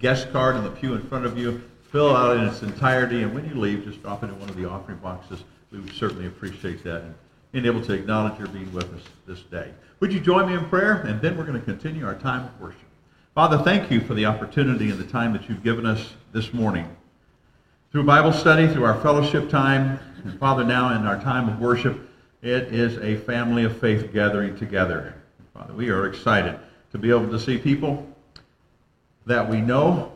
guest card in the pew in front of you. Fill out in its entirety, and when you leave, just drop it in one of the offering boxes. We would certainly appreciate that and being able to acknowledge your being with us this day. Would you join me in prayer? And then we're going to continue our time of worship. Father, thank you for the opportunity and the time that you've given us this morning. Through Bible study, through our fellowship time, and Father, now in our time of worship, it is a family of faith gathering together. Father, we are excited to be able to see people that we know,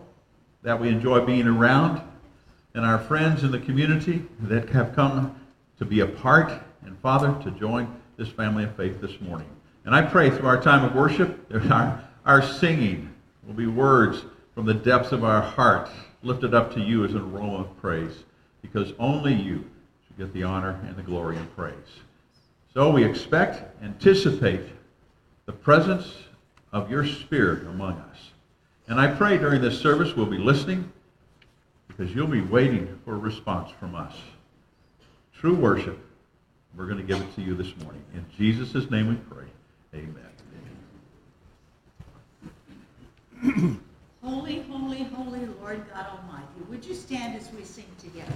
that we enjoy being around, and our friends in the community that have come to be a part, and Father, to join this family of faith this morning. And I pray through our time of worship, our, our singing will be words from the depths of our hearts lifted up to you as an aroma of praise, because only you should get the honor and the glory and praise. So we expect, anticipate the presence of your Spirit among us. And I pray during this service we'll be listening because you'll be waiting for a response from us. True worship, we're going to give it to you this morning. In Jesus' name we pray. Amen. holy, holy, holy Lord God Almighty. Would you stand as we sing together?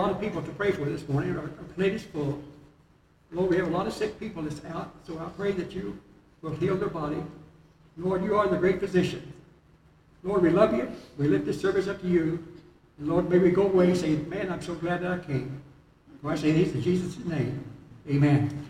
Lot of people to pray for this morning. Our, our plate is full. Lord, we have a lot of sick people that's out, so I pray that you will heal their body. Lord, you are the great physician. Lord, we love you. We lift this service up to you. And Lord, may we go away saying, man, I'm so glad that I came. For I say these in Jesus' name. Amen.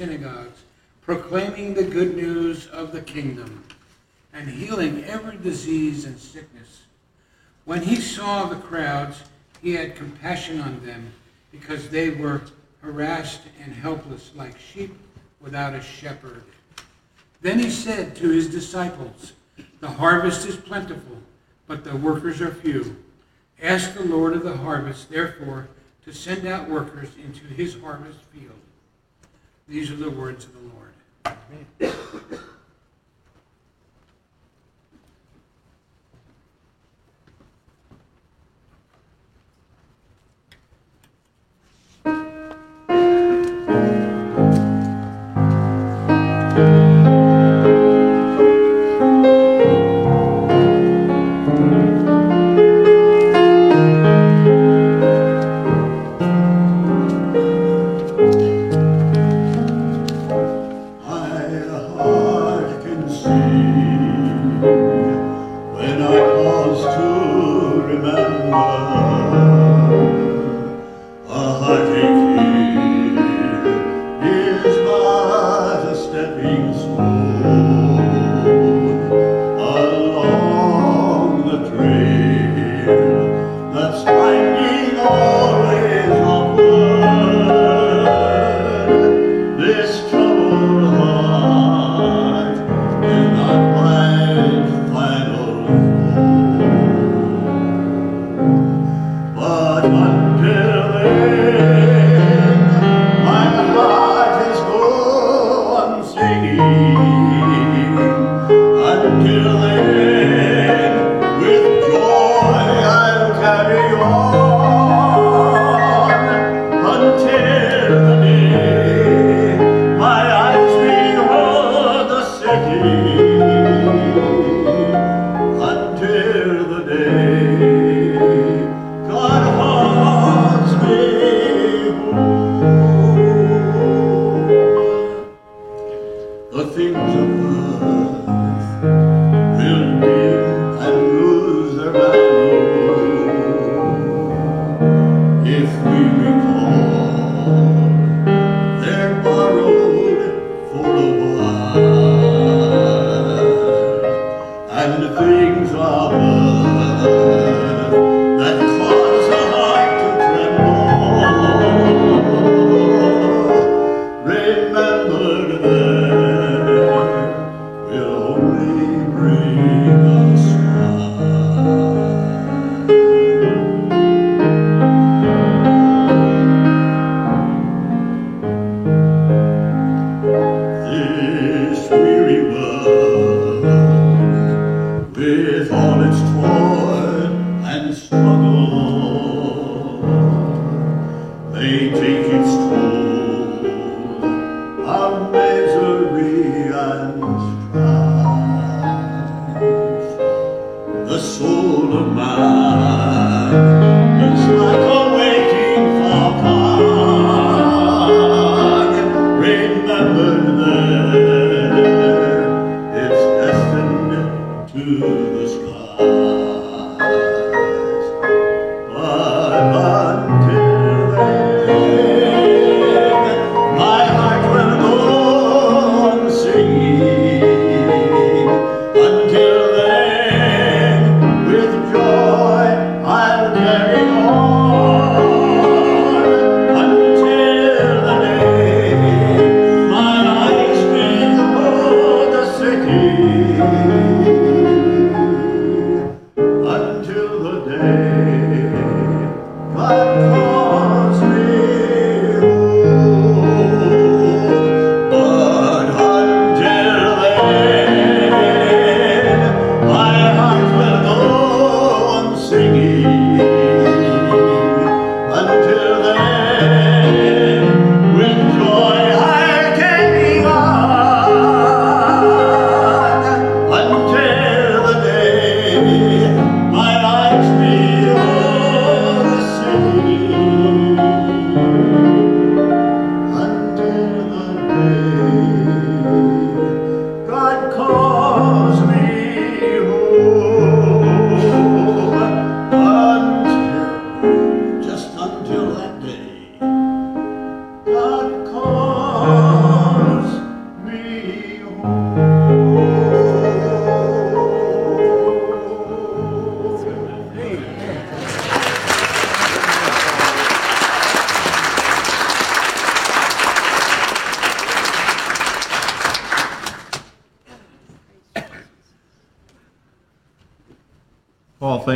Synagogues, proclaiming the good news of the kingdom, and healing every disease and sickness. When he saw the crowds, he had compassion on them, because they were harassed and helpless like sheep without a shepherd. Then he said to his disciples, The harvest is plentiful, but the workers are few. Ask the Lord of the harvest, therefore, to send out workers into his harvest field. These are the words of the Lord. I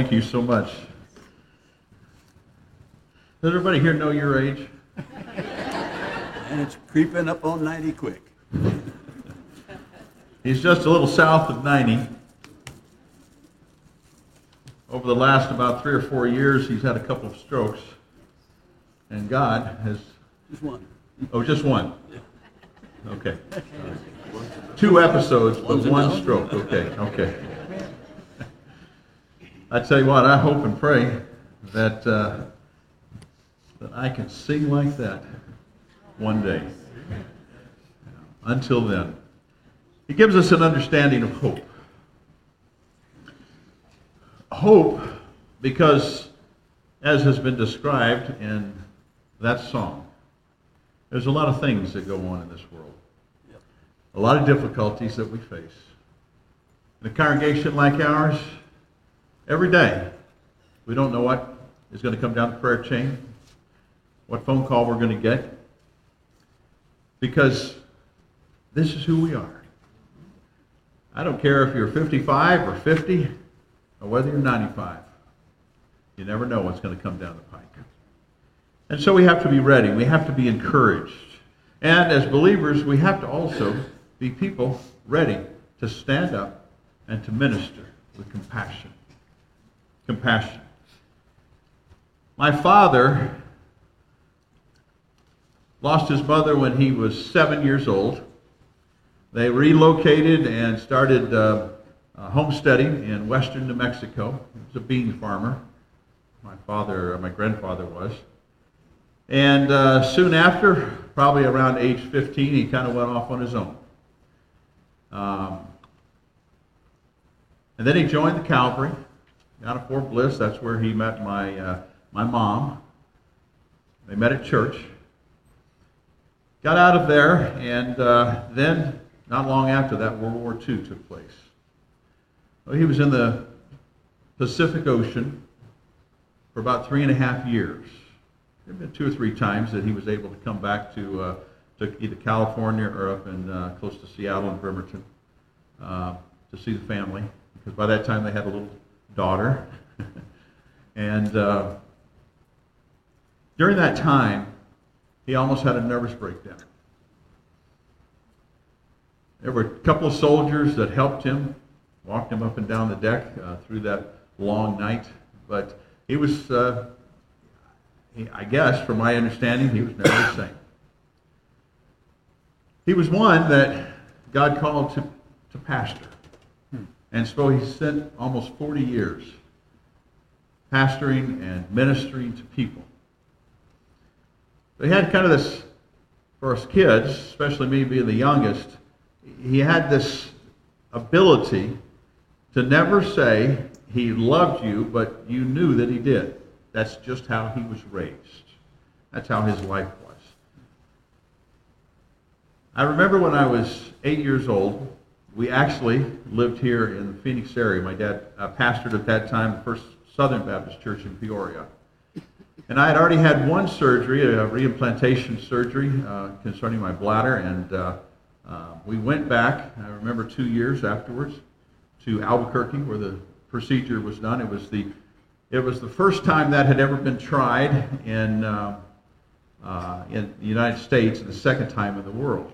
thank you so much. Does everybody here know your age? And it's creeping up on 90 quick. He's just a little south of 90. Over the last about three or four years, he's had a couple of strokes. And God has, Just one. oh, just one? Okay. Two episodes, but one stroke. Okay, okay. Tell you what, I hope and pray that, uh, that I can sing like that one day. Until then, it gives us an understanding of hope. Hope, because as has been described in that song, there's a lot of things that go on in this world, a lot of difficulties that we face. In a congregation like ours, every day, we don't know what is going to come down the prayer chain, what phone call we're going to get, because this is who we are. I don't care if you're 55 or 50 or whether you're 95. You never know what's going to come down the pike. And so we have to be ready. We have to be encouraged. And as believers, we have to also be people ready to stand up and to minister with compassion. Compassion. My father lost his mother when he was seven years old. They relocated and started uh, uh, homesteading in western New Mexico. He was a bean farmer. My father, uh, my grandfather was. And uh, soon after, probably around age 15, he kind of went off on his own. Um, and then he joined the Calvary down at Fort Bliss. That's where he met my, uh, my mom. They met at church. Got out of there, and uh, then, not long after that, World War II took place. Well, he was in the Pacific Ocean for about three and a half years. There have been two or three times that he was able to come back to, uh, to either California or up in uh, close to Seattle and Bremerton uh, to see the family, because by that time they had a little daughter. and uh, during that time, he almost had a nervous breakdown. There were a couple of soldiers that helped him, walked him up and down the deck uh, through that long night, but he was, uh, he, I guess, from my understanding, he was never the same. He was one that God called to, to pastor. And so he spent almost 40 years pastoring and ministering to people. He had kind of this, for us kids, especially me being the youngest, he had this ability to never say he loved you, but you knew that he did. That's just how he was raised. That's how his life was. I remember when I was eight years old, we actually lived here in the Phoenix area. My dad uh, pastored at that time the First Southern Baptist Church in Peoria. And I had already had one surgery, a reimplantation surgery uh, concerning my bladder, and uh, uh, we went back, I remember two years afterwards, to Albuquerque where the procedure was done. It was the, it was the first time that had ever been tried in, uh, uh, in the United States and the second time in the world.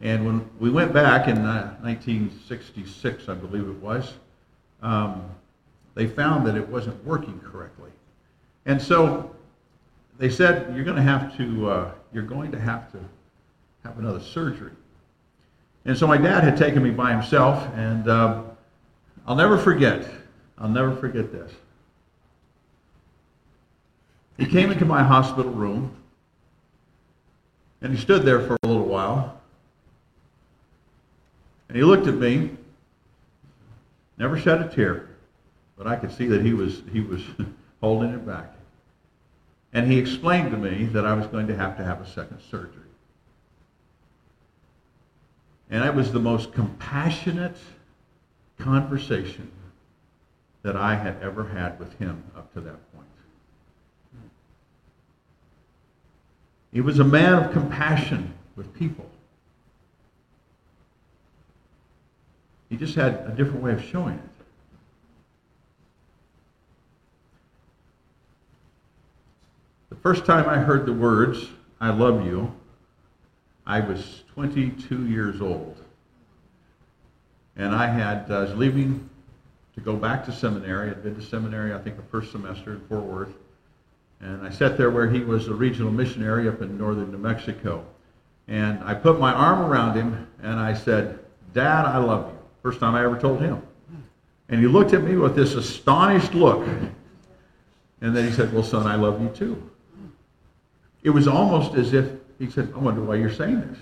And when we went back in uh, 1966, I believe it was, um, they found that it wasn't working correctly. And so they said, you're going to have to, uh, you're going to have to have another surgery. And so my dad had taken me by himself, and um, I'll never forget, I'll never forget this. He came into my hospital room, and he stood there for a little while, and he looked at me, never shed a tear, but I could see that he was, he was holding it back. And he explained to me that I was going to have to have a second surgery. And it was the most compassionate conversation that I had ever had with him up to that point. He was a man of compassion with people. He just had a different way of showing it. The first time I heard the words, I love you, I was 22 years old. And I had, uh, I was leaving to go back to seminary. I'd been to seminary, I think, the first semester in Fort Worth. And I sat there where he was a regional missionary up in northern New Mexico. And I put my arm around him and I said, Dad, I love you. First time I ever told him. And he looked at me with this astonished look. And then he said, Well, son, I love you too. It was almost as if he said, I wonder why you're saying this.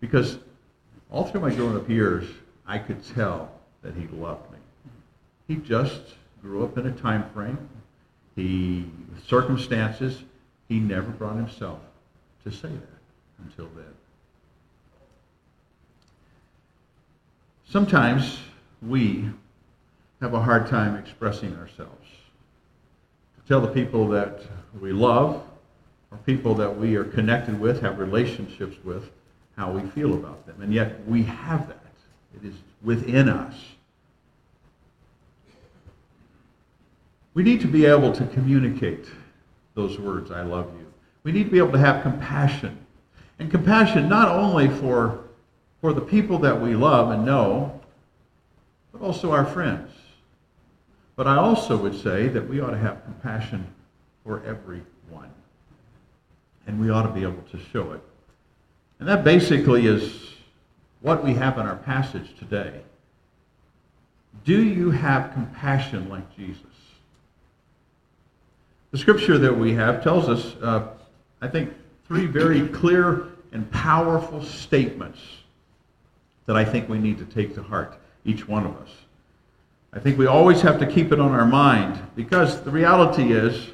Because all through my growing up years, I could tell that he loved me. He just grew up in a time frame. He, circumstances, he never brought himself to say that until then. Sometimes we have a hard time expressing ourselves. To tell the people that we love or people that we are connected with, have relationships with, how we feel about them. And yet we have that. It is within us. We need to be able to communicate those words, I love you. We need to be able to have compassion. And compassion not only for, for the people that we love and know, but also our friends. But I also would say that we ought to have compassion for everyone. And we ought to be able to show it. And that basically is what we have in our passage today. Do you have compassion like Jesus? The scripture that we have tells us, uh, I think, three very clear and powerful statements that I think we need to take to heart, each one of us. I think we always have to keep it on our mind because the reality is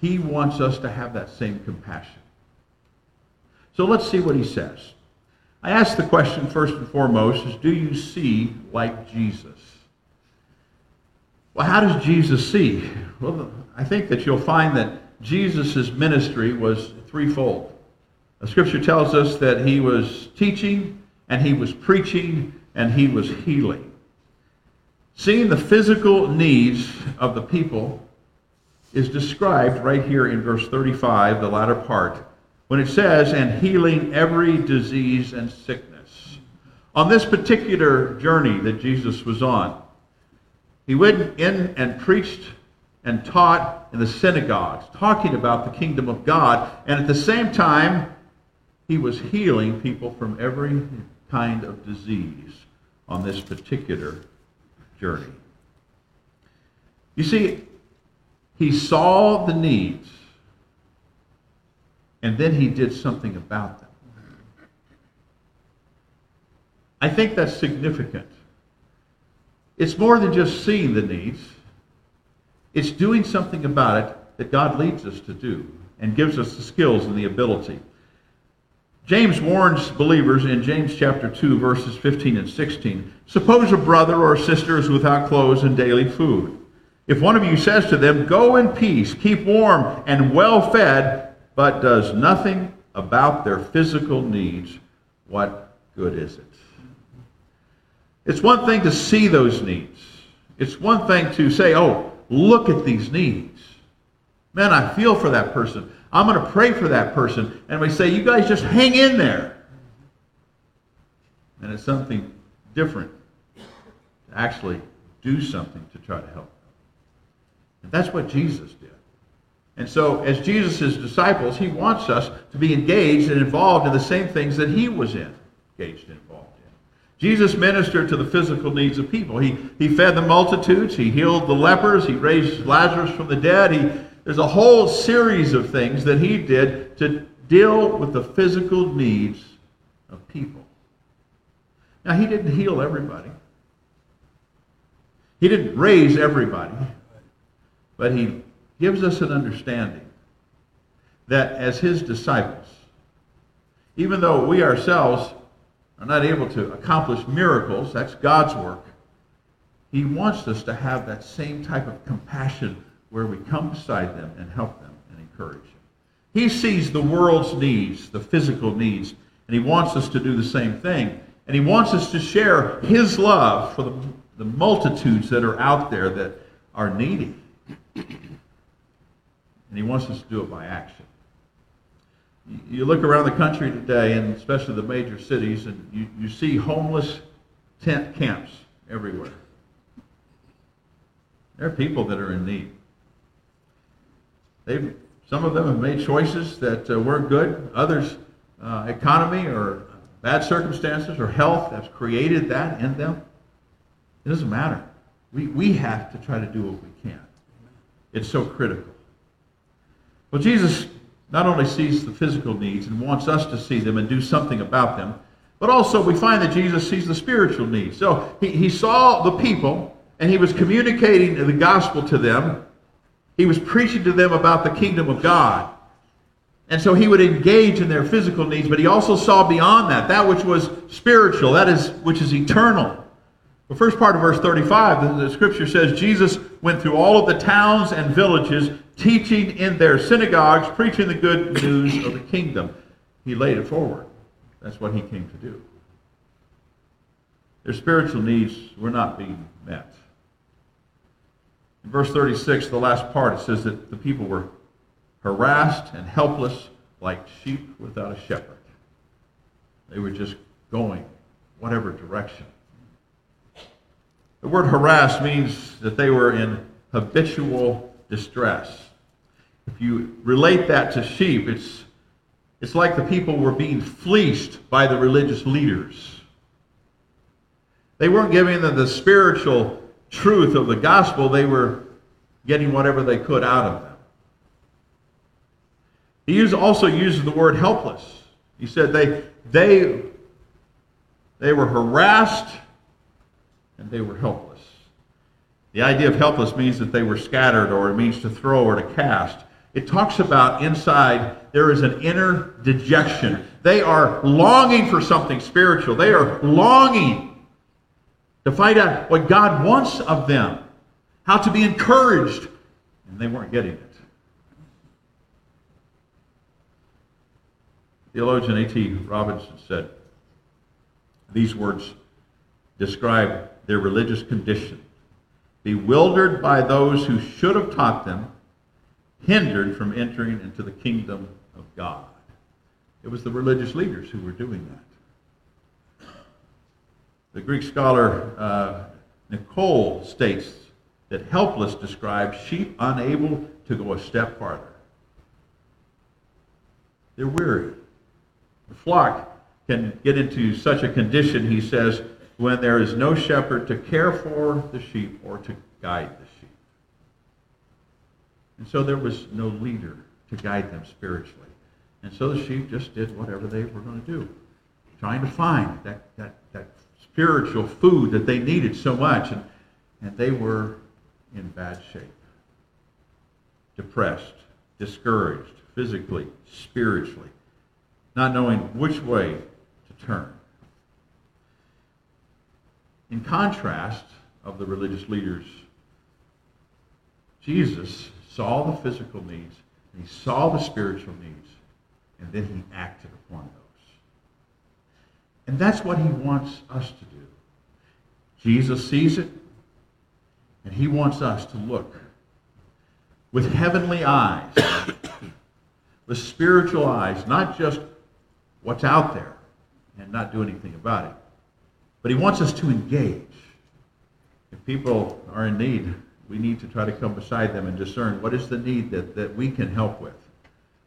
he wants us to have that same compassion. So let's see what he says. I ask the question first and foremost is do you see like Jesus? Well, how does Jesus see? Well, I think that you'll find that Jesus' ministry was threefold. The scripture tells us that he was teaching, and he was preaching, and he was healing. Seeing the physical needs of the people is described right here in verse 35, the latter part, when it says, and healing every disease and sickness. On this particular journey that Jesus was on, he went in and preached and taught in the synagogues, talking about the kingdom of God, and at the same time, he was healing people from every kind of disease on this particular journey. You see, he saw the needs, and then he did something about them. I think that's significant. It's more than just seeing the needs. It's doing something about it that God leads us to do and gives us the skills and the ability. James warns believers in James chapter 2, verses 15 and 16 Suppose a brother or sister is without clothes and daily food. If one of you says to them, Go in peace, keep warm and well fed, but does nothing about their physical needs, what good is it? It's one thing to see those needs. It's one thing to say, oh, look at these needs. Man, I feel for that person. I'm going to pray for that person. And we say, you guys just hang in there. And it's something different to actually do something to try to help. And that's what Jesus did. And so, as Jesus' disciples, he wants us to be engaged and involved in the same things that he was in, engaged and involved in. Jesus ministered to the physical needs of people. He, he fed the multitudes, he healed the lepers, he raised Lazarus from the dead. He, there's a whole series of things that he did to deal with the physical needs of people. Now, he didn't heal everybody, he didn't raise everybody, but he gives us an understanding that as his disciples, even though we ourselves are not able to accomplish miracles, that's God's work, he wants us to have that same type of compassion where we come beside them and help them and encourage them. He sees the world's needs, the physical needs, and he wants us to do the same thing. And he wants us to share his love for the, the multitudes that are out there that are needy. and he wants us to do it by action. You- look around the country today, and especially the major cities, and you, you see homeless tent camps everywhere. There are people that are in need. They've, some of them have made choices that uh, weren't good. Others, uh, economy or bad circumstances or health has created that in them. It doesn't matter. We, we have to try to do what we can. It's so critical. Well, Jesus not only sees the physical needs and wants us to see them and do something about them, but also we find that Jesus sees the spiritual needs. So he, he saw the people and he was communicating the gospel to them. He was preaching to them about the kingdom of God. And so he would engage in their physical needs, but he also saw beyond that, that which was spiritual, that is, which is eternal. The first part of verse 35, the, the scripture says, Jesus went through all of the towns and villages, teaching in their synagogues, preaching the good news of the kingdom. He laid it forward. That's what he came to do. Their spiritual needs were not being met. In verse 36, the last part, it says that the people were harassed and helpless like sheep without a shepherd. They were just going whatever direction. The word harassed means that they were in habitual distress. If you relate that to sheep, it's, it's like the people were being fleeced by the religious leaders. They weren't giving them the spiritual truth of the gospel, they were getting whatever they could out of them. He also uses the word helpless. He said they, they, they were harassed and they were helpless. The idea of helpless means that they were scattered, or it means to throw or to cast. It talks about inside there is an inner dejection. They are longing for something spiritual. They are longing to find out what God wants of them, how to be encouraged, and they weren't getting it. Theologian A.T. Robertson said these words describe their religious condition. Bewildered by those who should have taught them, hindered from entering into the kingdom of God. It was the religious leaders who were doing that. The Greek scholar uh, Nicoll states that helpless describes sheep unable to go a step farther. They're weary. The flock can get into such a condition, he says, when there is no shepherd to care for the sheep or to guide the sheep. And so there was no leader to guide them spiritually. And so the sheep just did whatever they were going to do, trying to find that, that, that spiritual food that they needed so much. And, and they were in bad shape, depressed, discouraged, physically, spiritually, not knowing which way to turn. In contrast of the religious leaders, Jesus saw the physical needs, and he saw the spiritual needs, and then he acted upon those. And that's what he wants us to do. Jesus sees it, and he wants us to look with heavenly eyes, with spiritual eyes, not just what's out there and not do anything about it. But he wants us to engage. If people are in need, we need to try to come beside them and discern what is the need that, that we can help with.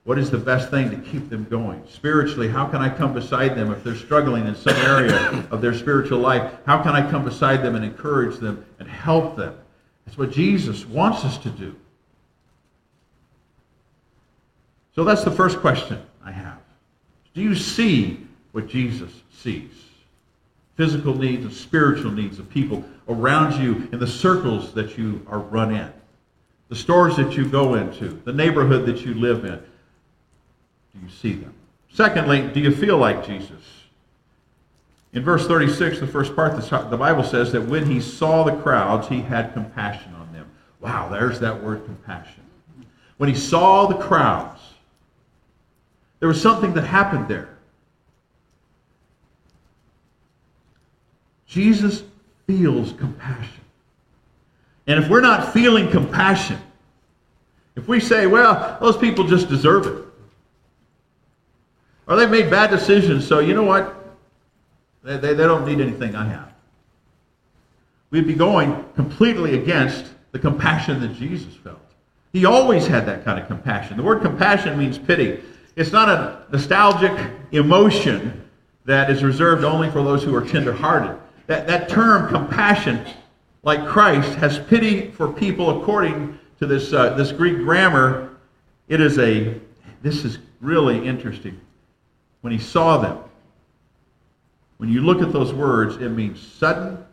What is the best thing to keep them going? Spiritually, how can I come beside them if they're struggling in some area of their spiritual life? How can I come beside them and encourage them and help them? That's what Jesus wants us to do. So that's the first question I have. Do you see what Jesus sees? Physical needs and spiritual needs of people around you in the circles that you are run in, the stores that you go into, the neighborhood that you live in. Do you see them? Secondly, do you feel like Jesus? In verse 36, the first part, the Bible says that when he saw the crowds, he had compassion on them. Wow, there's that word compassion. When he saw the crowds, there was something that happened there. Jesus feels compassion. And if we're not feeling compassion, If we say, well, those people just deserve it, or they've made bad decisions, so you know what? They, they, they don't need anything I have. We'd be going completely against the compassion that Jesus felt. He always had that kind of compassion. The word compassion means pity. It's not a nostalgic emotion that is reserved only for those who are tenderhearted. That, that term, compassion, like Christ, has pity for people according to this, uh, this Greek grammar. It is a, this is really interesting. When he saw them, when you look at those words, it means sudden,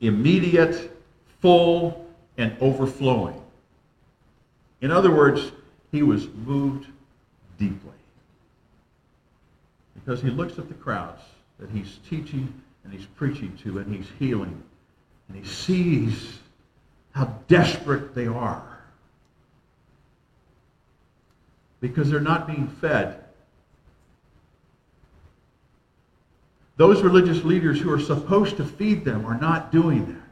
immediate, full, and overflowing. In other words, he was moved deeply. Because he looks at the crowds that he's teaching and he's preaching to and he's healing. And he sees how desperate they are. Because they're not being fed. Those religious leaders who are supposed to feed them are not doing that.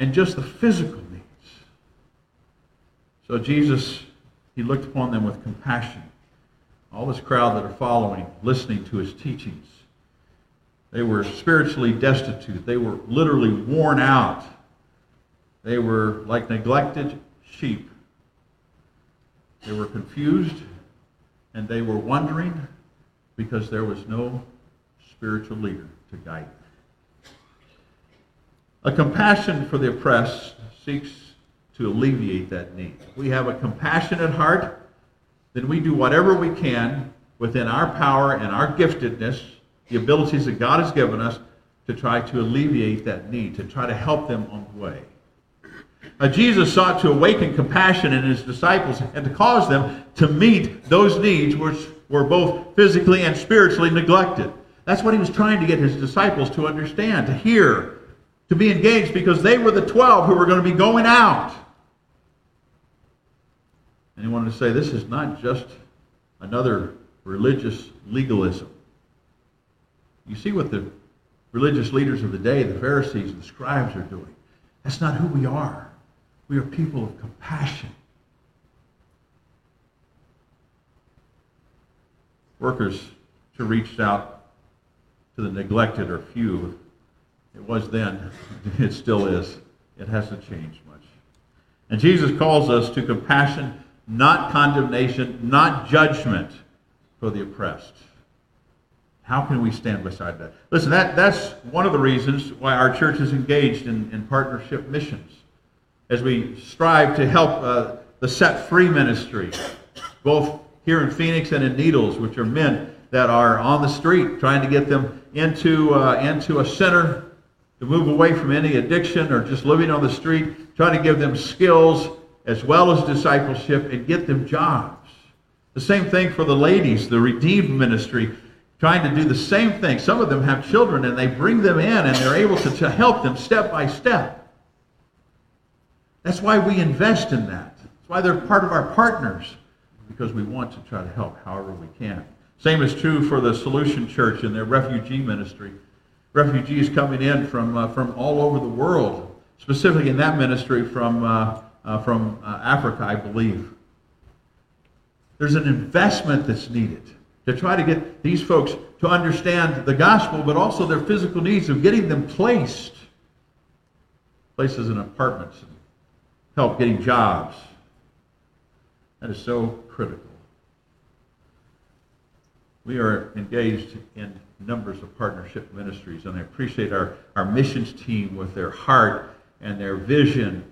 And just the physical needs. So Jesus, he looked upon them with compassion. All this crowd that are following, listening to his teachings. They were spiritually destitute. They were literally worn out. They were like neglected sheep. They were confused and they were wondering because there was no spiritual leader to guide them. A compassion for the oppressed seeks to alleviate that need. If We have a compassionate heart, then we do whatever we can within our power and our giftedness, the abilities that God has given us, to try to alleviate that need, to try to help them on the way. Uh, Jesus sought to awaken compassion in his disciples and to cause them to meet those needs which were both physically and spiritually neglected. That's what he was trying to get his disciples to understand, to hear, to be engaged, because they were the 12 who were going to be going out. And he wanted to say this is not just another religious legalism. You see what the religious leaders of the day, the Pharisees and the scribes, are doing. That's not who we are. We are people of compassion. Workers to reach out to the neglected or few. It was then, it still is. It hasn't changed much. And Jesus calls us to compassion, not condemnation, not judgment for the oppressed. How can we stand beside that? Listen, that, that's one of the reasons why our church is engaged in, in partnership missions. As we strive to help uh, the Set Free ministry, both here in Phoenix and in Needles, which are men that are on the street trying to get them into, uh, into a center to move away from any addiction or just living on the street, trying to give them skills as well as discipleship and get them jobs. The same thing for the ladies, the Redeemed ministry, trying to do the same thing. Some of them have children and they bring them in and they're able to, to help them step by step. That's why we invest in that. That's why they're part of our partners, because we want to try to help however we can. Same is true for the Solution Church and their refugee ministry. Refugees coming in from, uh, from all over the world, specifically in that ministry from, uh, uh, from uh, Africa, I believe. There's an investment that's needed to try to get these folks to understand the gospel, but also their physical needs of getting them placed. Places in apartments and help getting jobs. That is so critical. We are engaged in numbers of partnership ministries, and I appreciate our, our missions team with their heart and their vision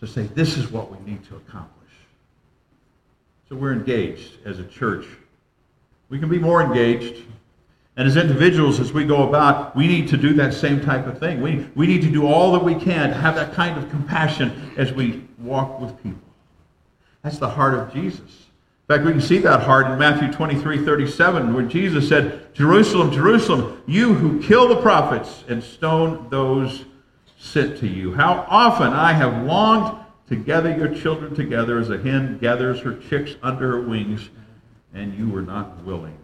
to say this is what we need to accomplish. So we're engaged as a church. We can be more engaged. And as individuals, as we go about, we need to do that same type of thing. We, we need to do all that we can to have that kind of compassion as we walk with people. That's the heart of Jesus. In fact, we can see that heart in Matthew 23 37, where Jesus said, Jerusalem, Jerusalem, you who kill the prophets and stone those sent to you. How often I have longed to gather your children together as a hen gathers her chicks under her wings, and you were not willing.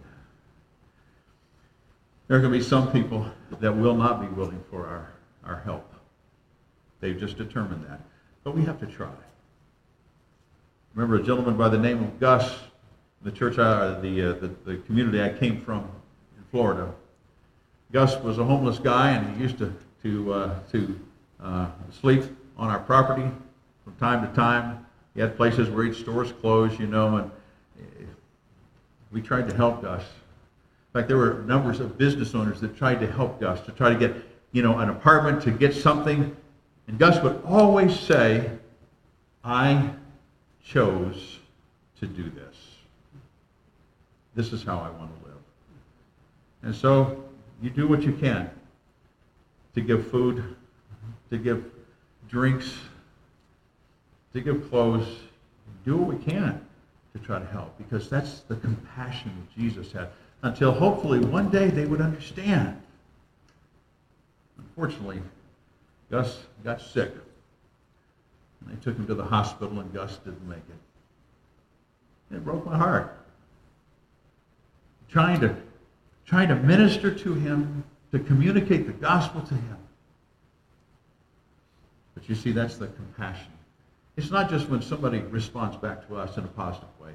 There are going to be some people that will not be willing for our, our help. They've just determined that. But we have to try. Remember a gentleman by the name of Gus, the church, uh, the, uh, the, the community I came from in Florida. Gus was a homeless guy, and he used to, to, uh, to uh, sleep on our property from time to time. He had places where he'd store his clothes, you know, and eh, we tried to help Gus. In fact, there were numbers of business owners that tried to help Gus to try to get, you know, an apartment to get something. And Gus would always say, I chose to do this. This is how I want to live. And so you do what you can to give food, to give drinks, to give clothes. Do what we can to try to help because that's the compassion Jesus had until hopefully one day they would understand. Unfortunately, Gus got sick. They took him to the hospital, and Gus didn't make it. It broke my heart. Trying to, trying to minister to him, to communicate the gospel to him. But you see, that's the compassion. It's not just when somebody responds back to us in a positive way.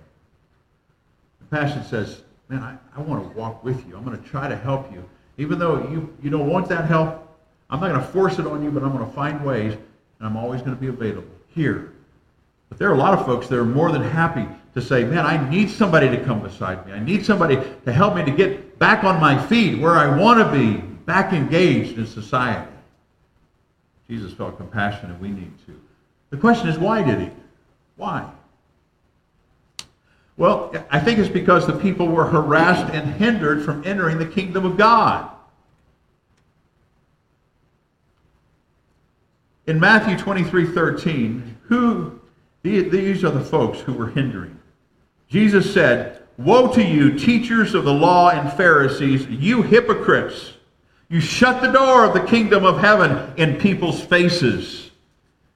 Compassion says, man, I, I want to walk with you. I'm going to try to help you. Even though you, you don't want that help, I'm not going to force it on you, but I'm going to find ways, and I'm always going to be available here. But there are a lot of folks that are more than happy to say, man, I need somebody to come beside me. I need somebody to help me to get back on my feet where I want to be, back engaged in society. Jesus felt compassion, and we need to. The question is, why did he? Why? Well, I think it's because the people were harassed and hindered from entering the kingdom of God. In Matthew 23 13, who, these are the folks who were hindering. Jesus said, Woe to you, teachers of the law and Pharisees, you hypocrites! You shut the door of the kingdom of heaven in people's faces.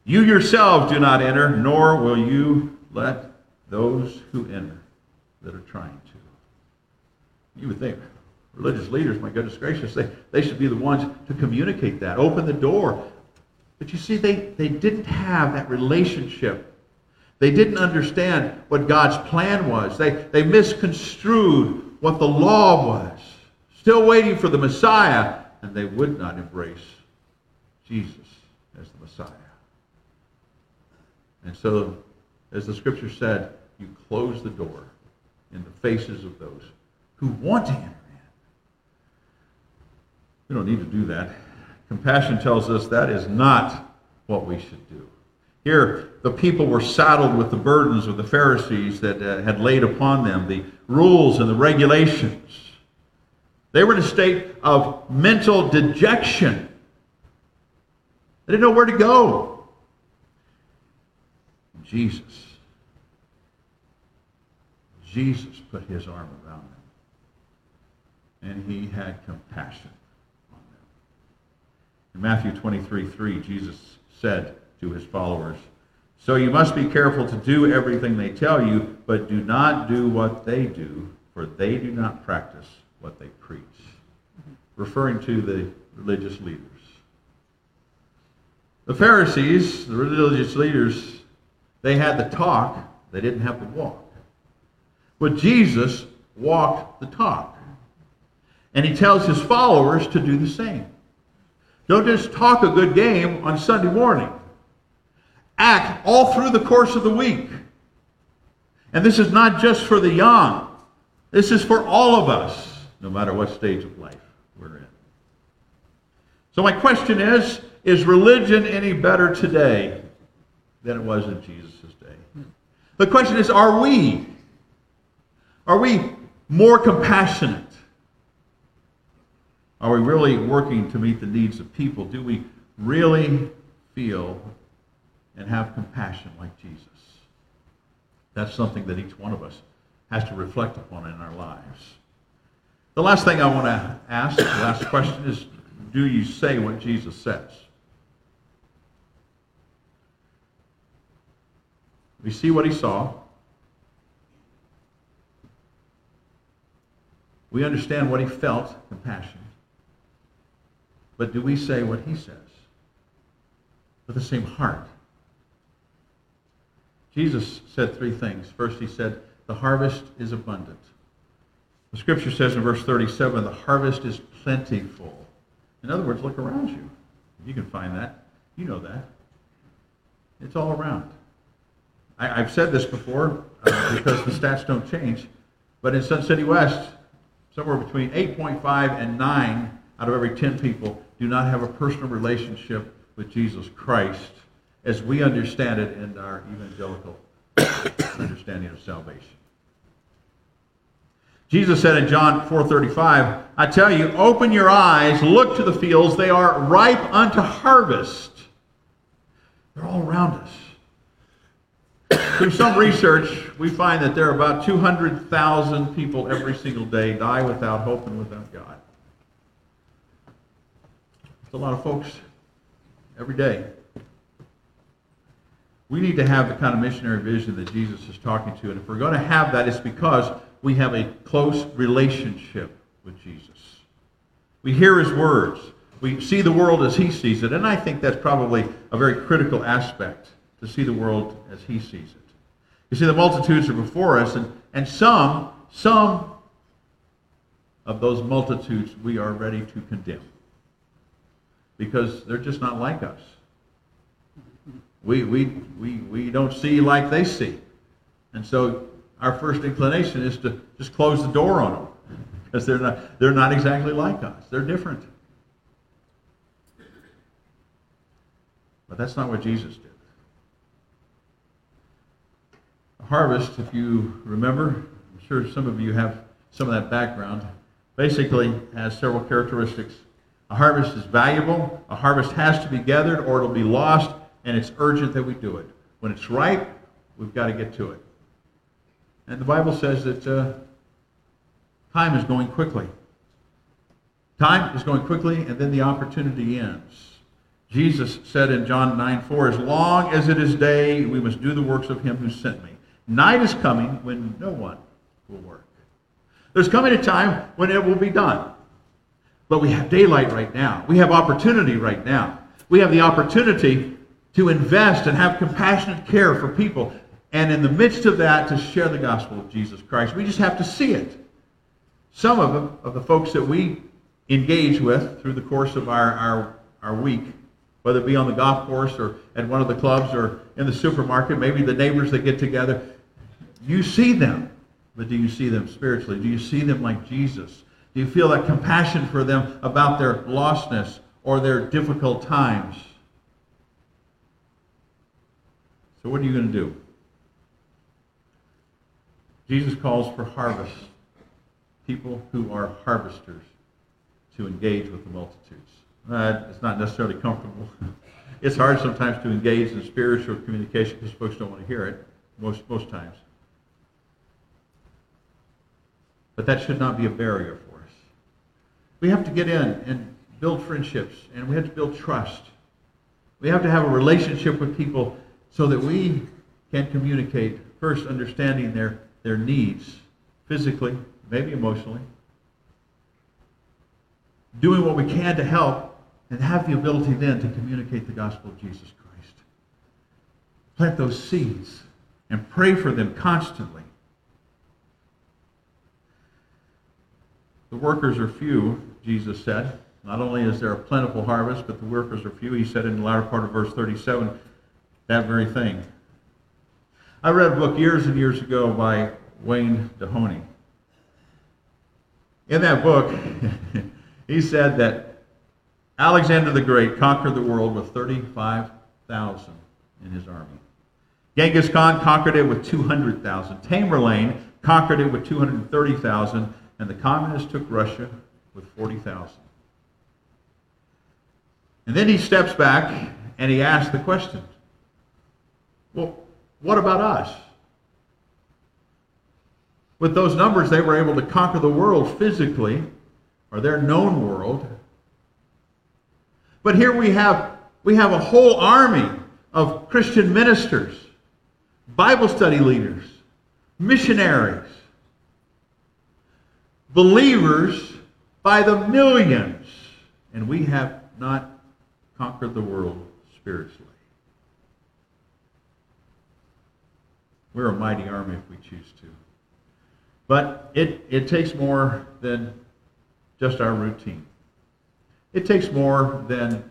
You yourselves do not enter, nor will you let those who enter that are trying to. You would think religious leaders, my goodness gracious, they, they should be the ones to communicate that, open the door. But you see, they, they didn't have that relationship. They didn't understand what God's plan was. They, they misconstrued what the law was. Still waiting for the Messiah, and they would not embrace Jesus as the Messiah. And so, as the scripture said, you close the door in the faces of those who want to enter in. We don't need to do that. Compassion tells us that is not what we should do. Here, the people were saddled with the burdens of the Pharisees that uh, had laid upon them, the rules and the regulations. They were in a state of mental dejection. They didn't know where to go. Jesus Jesus put his arm around them. And he had compassion. In Matthew 23 3, Jesus said to his followers, So you must be careful to do everything they tell you, but do not do what they do, for they do not practice what they preach. Referring to the religious leaders. The Pharisees, the religious leaders, they had the talk, they didn't have the walk. But Jesus walked the talk. And he tells his followers to do the same. Don't just talk a good game on Sunday morning. Act all through the course of the week. And this is not just for the young. This is for all of us, no matter what stage of life we're in. So my question is, is religion any better today than it was in Jesus' day? The question is, are we are we more compassionate? Are we really working to meet the needs of people? Do we really feel and have compassion like Jesus? That's something that each one of us has to reflect upon in our lives. The last thing I want to ask, the last question is do you say what Jesus says? We see what he saw. We understand what he felt, compassion. But do we say what he says? With the same heart. Jesus said three things. First, he said, the harvest is abundant. The scripture says in verse 37, the harvest is plentiful. In other words, look around you. You can find that. You know that. It's all around. I, have said this before uh, because the stats don't change, but in Sun City West, somewhere between 8.5 and 9 out of every 10 people do not have a personal relationship with Jesus Christ as we understand it in our evangelical understanding of salvation. Jesus said in John 4:35, "I tell you, open your eyes, look to the fields, they are ripe unto harvest." They're all around us. Through some research, we find that there are about 200,000 people every single day die without hope and without God. It's a lot of folks every day. We need to have the kind of missionary vision that Jesus is talking to. And if we're going to have that, it's because we have a close relationship with Jesus. We hear his words. We see the world as he sees it. And I think that's probably a very critical aspect to see the world as he sees it. You see, the multitudes are before us, and, and some, some of those multitudes we are ready to condemn because they're just not like us. We, we, we, we don't see like they see. And so our first inclination is to just close the door on them because they're not, they're not exactly like us. They're different. But that's not what Jesus did. A harvest, if you remember, I'm sure some of you have some of that background, basically has several characteristics. A harvest is valuable. A harvest has to be gathered or it'll be lost, and it's urgent that we do it. When it's ripe, we've got to get to it. And the Bible says that uh, time is going quickly. Time is going quickly, and then the opportunity ends. Jesus said in John 9 4, As long as it is day, we must do the works of him who sent me. Night is coming when no one will work. There's coming a time when it will be done. But we have daylight right now. We have opportunity right now. We have the opportunity to invest and have compassionate care for people and in the midst of that to share the gospel of Jesus Christ. We just have to see it. Some of them, of the folks that we engage with through the course of our, our, our week, whether it be on the golf course or at one of the clubs or in the supermarket, maybe the neighbors that get together, you see them. But do you see them spiritually? Do you see them like Jesus? Do you feel that compassion for them about their lostness or their difficult times? So, what are you going to do? Jesus calls for harvest, people who are harvesters, to engage with the multitudes. Uh, it's not necessarily comfortable. it's hard sometimes to engage in spiritual communication because folks don't want to hear it most, most times. But that should not be a barrier. We have to get in and build friendships, and we have to build trust. We have to have a relationship with people so that we can communicate, first understanding their their needs physically, maybe emotionally, doing what we can to help, and have the ability then to communicate the gospel of Jesus Christ. Plant those seeds and pray for them constantly. The workers are few, Jesus said. Not only is there a plentiful harvest, but the workers are few. He said in the latter part of verse 37 that very thing. I read a book years and years ago by Wayne Dehoney. In that book, he said that Alexander the Great conquered the world with 35,000 in his army. Genghis Khan conquered it with 200,000. Tamerlane conquered it with 230,000. And the communists took Russia with 40,000. And then he steps back and he asks the question well, what about us? With those numbers, they were able to conquer the world physically, or their known world. But here we have, we have a whole army of Christian ministers, Bible study leaders, missionaries, believers by the millions, and we have not conquered the world spiritually. We're a mighty army if we choose to. But it, it takes more than just our routine. It takes more than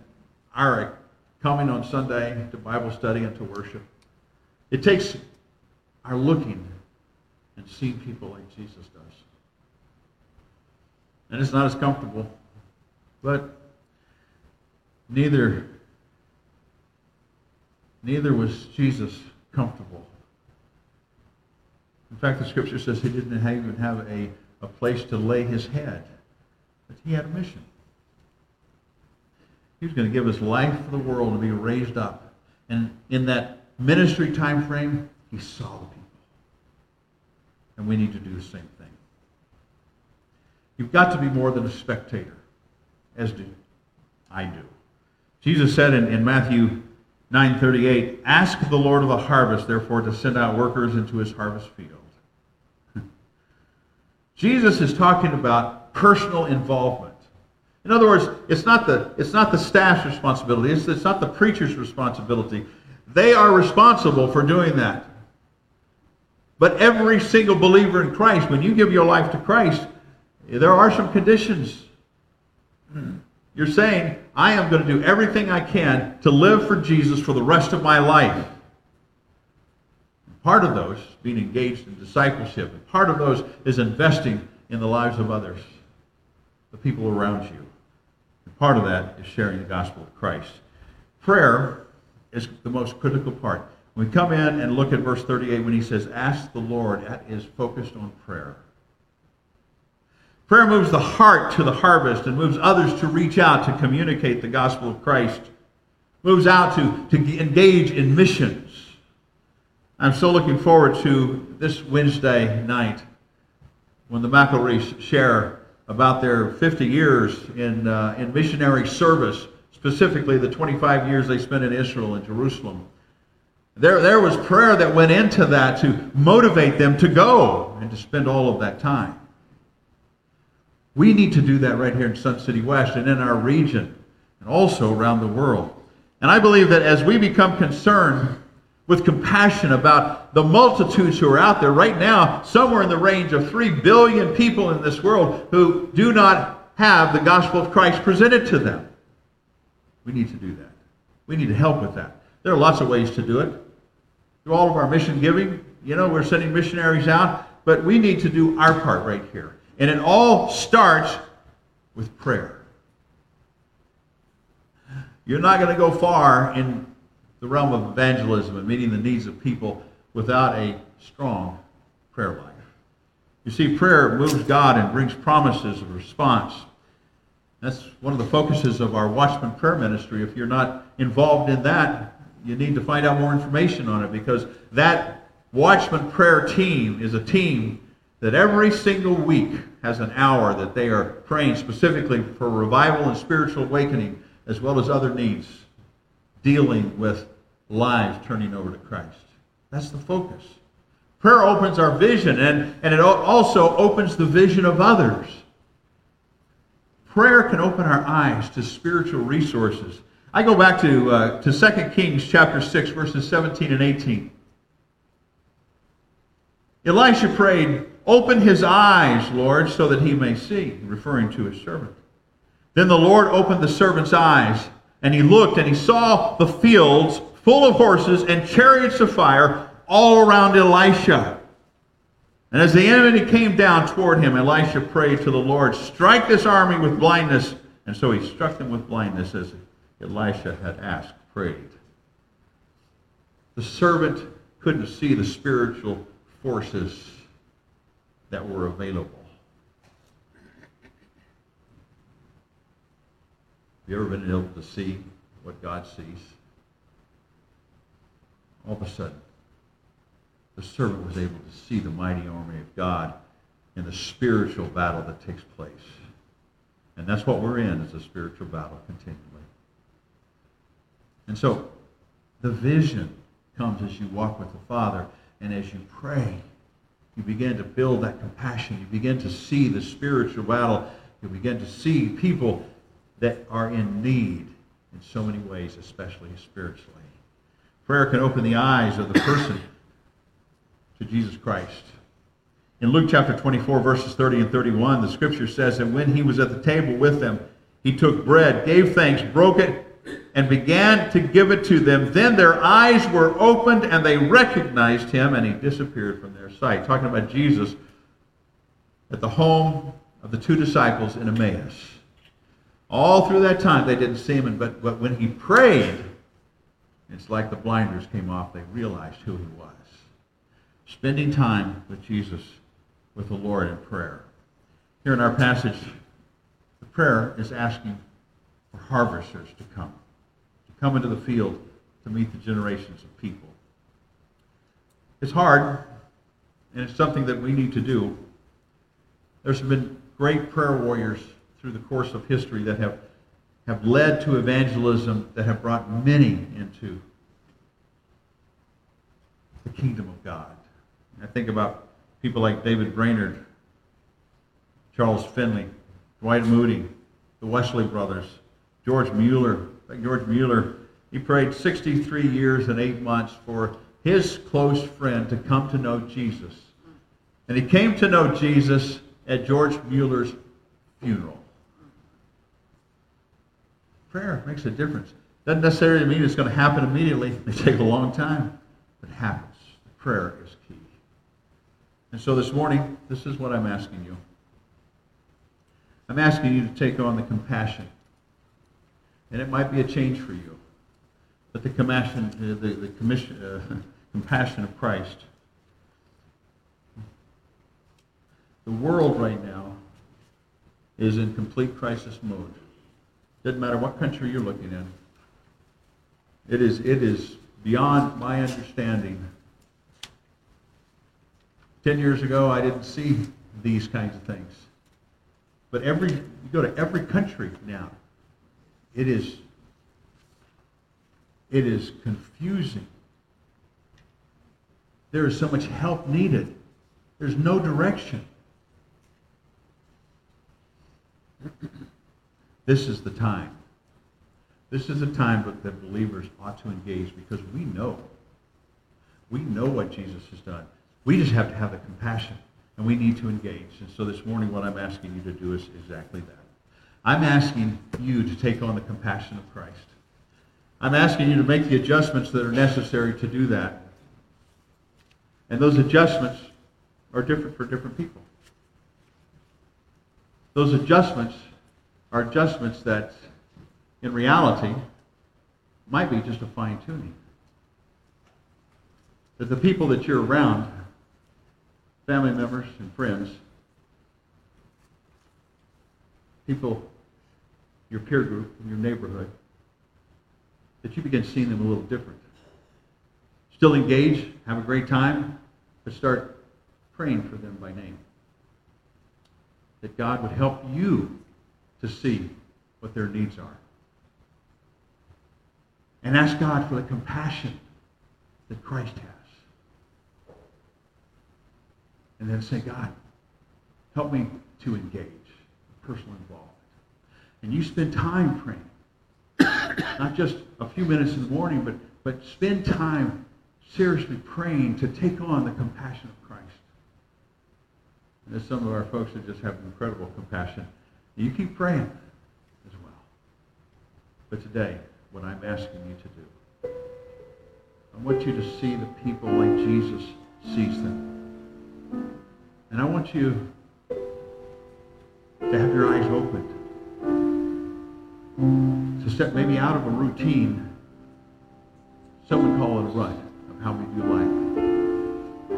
our coming on Sunday to Bible study and to worship. It takes our looking and seeing people like Jesus does. And it's not as comfortable, but neither neither was Jesus comfortable. In fact, the scripture says he didn't even have a, a place to lay his head. But he had a mission. He was going to give his life for the world to be raised up. And in that ministry time frame, he saw the people. And we need to do the same. You've got to be more than a spectator, as do I do. Jesus said in, in Matthew 9:38, "Ask the Lord of the harvest, therefore, to send out workers into his harvest field." Jesus is talking about personal involvement. In other words, it's not the, it's not the staff's responsibility, it's, it's not the preacher's responsibility. They are responsible for doing that. But every single believer in Christ, when you give your life to Christ, there are some conditions. You're saying, I am going to do everything I can to live for Jesus for the rest of my life. Part of those is being engaged in discipleship, and part of those is investing in the lives of others, the people around you. And part of that is sharing the gospel of Christ. Prayer is the most critical part. We come in and look at verse 38 when he says, Ask the Lord, that is focused on prayer. Prayer moves the heart to the harvest and moves others to reach out to communicate the gospel of Christ, moves out to, to engage in missions. I'm so looking forward to this Wednesday night when the McElrees share about their 50 years in, uh, in missionary service, specifically the 25 years they spent in Israel and Jerusalem. There, there was prayer that went into that to motivate them to go and to spend all of that time. We need to do that right here in Sun City West and in our region and also around the world. And I believe that as we become concerned with compassion about the multitudes who are out there right now, somewhere in the range of 3 billion people in this world who do not have the gospel of Christ presented to them. We need to do that. We need to help with that. There are lots of ways to do it. Through all of our mission giving, you know, we're sending missionaries out, but we need to do our part right here. And it all starts with prayer. You're not going to go far in the realm of evangelism and meeting the needs of people without a strong prayer life. You see, prayer moves God and brings promises of response. That's one of the focuses of our Watchman Prayer Ministry. If you're not involved in that, you need to find out more information on it because that Watchman Prayer team is a team that every single week has an hour that they are praying specifically for revival and spiritual awakening as well as other needs dealing with lives turning over to Christ. That's the focus. Prayer opens our vision and, and it also opens the vision of others. Prayer can open our eyes to spiritual resources. I go back to, uh, to 2 Kings chapter 6, verses 17 and 18. Elisha prayed, Open his eyes, Lord, so that he may see, referring to his servant. Then the Lord opened the servant's eyes, and he looked, and he saw the fields full of horses and chariots of fire all around Elisha. And as the enemy came down toward him, Elisha prayed to the Lord, Strike this army with blindness. And so he struck them with blindness as Elisha had asked, prayed. The servant couldn't see the spiritual forces that were available. Have you ever been able to see what God sees? All of a sudden, the servant was able to see the mighty army of God in the spiritual battle that takes place. And that's what we're in, is a spiritual battle continually. And so, the vision comes as you walk with the Father and as you pray. You begin to build that compassion. You begin to see the spiritual battle. You begin to see people that are in need in so many ways, especially spiritually. Prayer can open the eyes of the person to Jesus Christ. In Luke chapter 24, verses 30 and 31, the scripture says that when he was at the table with them, he took bread, gave thanks, broke it, and began to give it to them. Then their eyes were opened and they recognized him, and he disappeared from their sight. Talking about Jesus at the home of the two disciples in Emmaus. All through that time, they didn't see him, but, but when he prayed, it's like the blinders came off. They realized who he was. Spending time with Jesus, with the Lord in prayer. Here in our passage, the prayer is asking for harvesters to come, to come into the field to meet the generations of people. It's hard, and it's something that we need to do. There's been great prayer warriors through the course of history that have, have led to evangelism, that have brought many into the kingdom of God. I think about people like David Brainerd, Charles Finney, Dwight Moody, the Wesley brothers, George Mueller. George Mueller, he prayed 63 years and eight months for his close friend to come to know Jesus. And he came to know Jesus at George Mueller's funeral. Prayer makes a difference. Doesn't necessarily mean it's going to happen immediately. It may take a long time, but it happens. Prayer is key. And so this morning, this is what I'm asking you. I'm asking you to take on the compassion. And it might be a change for you. But the compassion, uh, the, the commission, uh, compassion of Christ. The world right now is in complete crisis mode. Doesn't matter what country you're looking in. It is, it is beyond my understanding. Ten years ago, I didn't see these kinds of things. But every you go to every country now, it is it is confusing. There is so much help needed. There's no direction. This is the time. This is the time that believers ought to engage because we know. We know what Jesus has done. We just have to have the compassion and we need to engage. And so this morning, what I'm asking you to do is exactly that. I'm asking you to take on the compassion of Christ. I'm asking you to make the adjustments that are necessary to do that. And those adjustments are different for different people. Those adjustments are adjustments that, in reality, might be just a fine tuning. That the people that you're around family members and friends, people, your peer group, in your neighborhood, that you begin seeing them a little different. Still engage, have a great time, but start praying for them by name. That God would help you to see what their needs are. And ask God for the compassion that Christ has. and then say, God, help me to engage personal involvement. And you spend time praying. Not just a few minutes in the morning, but, but spend time seriously praying to take on the compassion of Christ. And there's some of our folks that just have incredible compassion. You keep praying as well. But today, what I'm asking you to do, I want you to see the people like Jesus sees them. And I want you to have your eyes opened. To step maybe out of a routine, some would call it a rut of how we do life,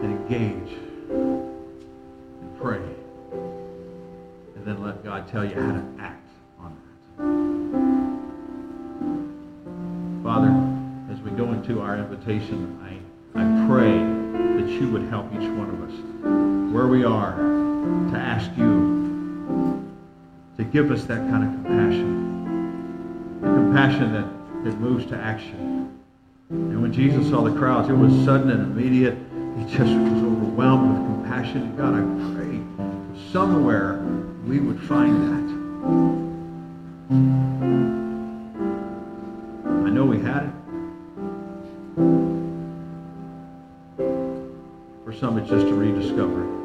and engage and pray. And then let God tell you how to act on that. Father, as we go into our invitation, I, I pray that you would help each one of us where we are to ask you to give us that kind of compassion. The compassion that, that moves to action. And when Jesus saw the crowds, it was sudden and immediate. He just was overwhelmed with compassion. God, I pray somewhere we would find that. I know we had it. For some, decisions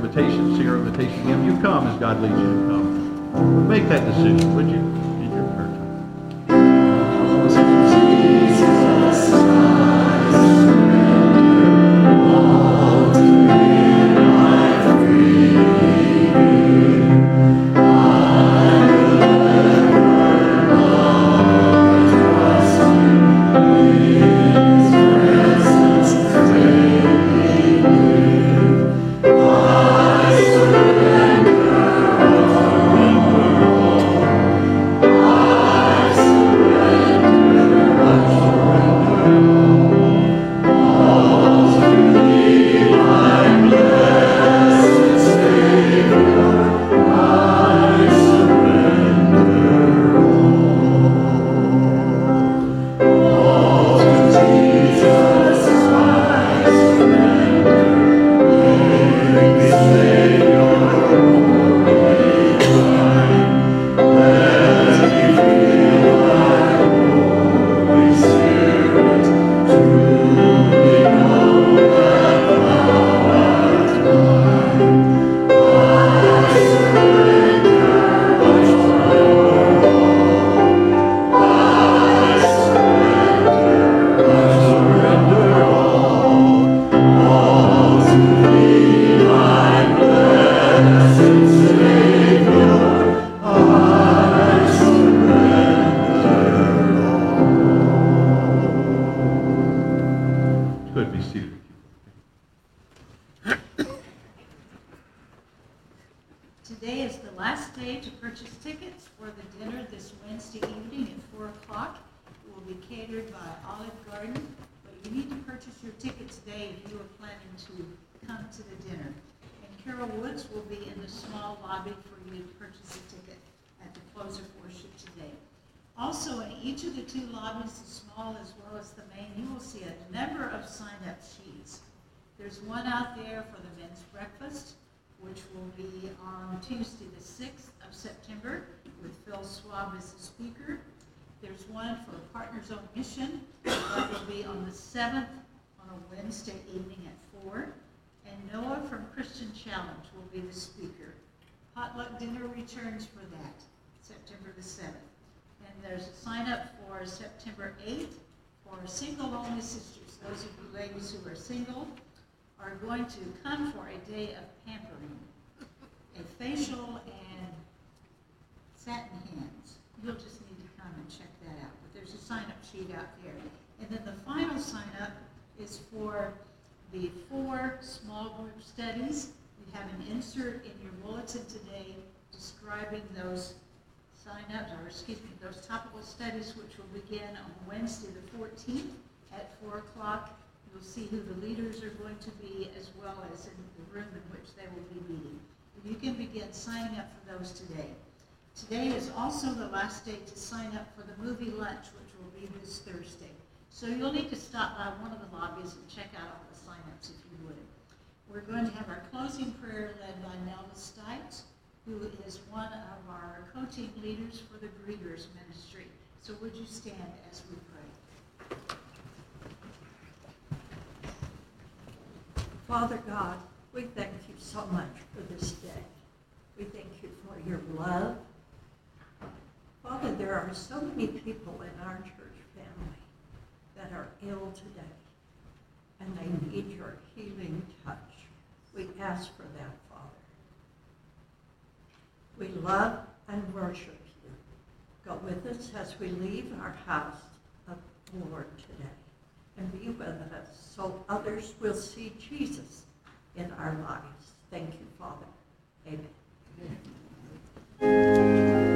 have our invitation, invitation. You come as God leads you to come. Make that decision, would you, Eighth for single-only sisters. Those of you ladies who are single are going to come for a day of pampering, a facial and satin hands. You'll just need to come and check that out. But there's a sign-up sheet out there. And then the final sign-up is for the four small group studies. We have an insert in your bulletin today describing those sign-ups, or excuse me, those topical studies, which will begin on Wednesday, the fourteenth at four o'clock. You'll see who the leaders are going to be, as well as in the room in which they will be meeting. You can begin signing up for those today. Today is also the last day to sign up for the movie lunch, which will be this Thursday. So you'll need to stop by one of the lobbies and check out all the sign-ups if you would. We're going to have our closing prayer led by Nelda Stites, who is one of our coaching leaders for the Greeters Ministry. So would you stand as we pray? Father God, we thank you so much for this day. We thank you for your love. Father, there are so many people in our church family that are ill today, and they need your healing touch. We ask for that, Father. We love and worship you. Go with us as we leave our house of the Lord today and be with us so others will see Jesus in our lives. Thank you, Father. Amen. Amen.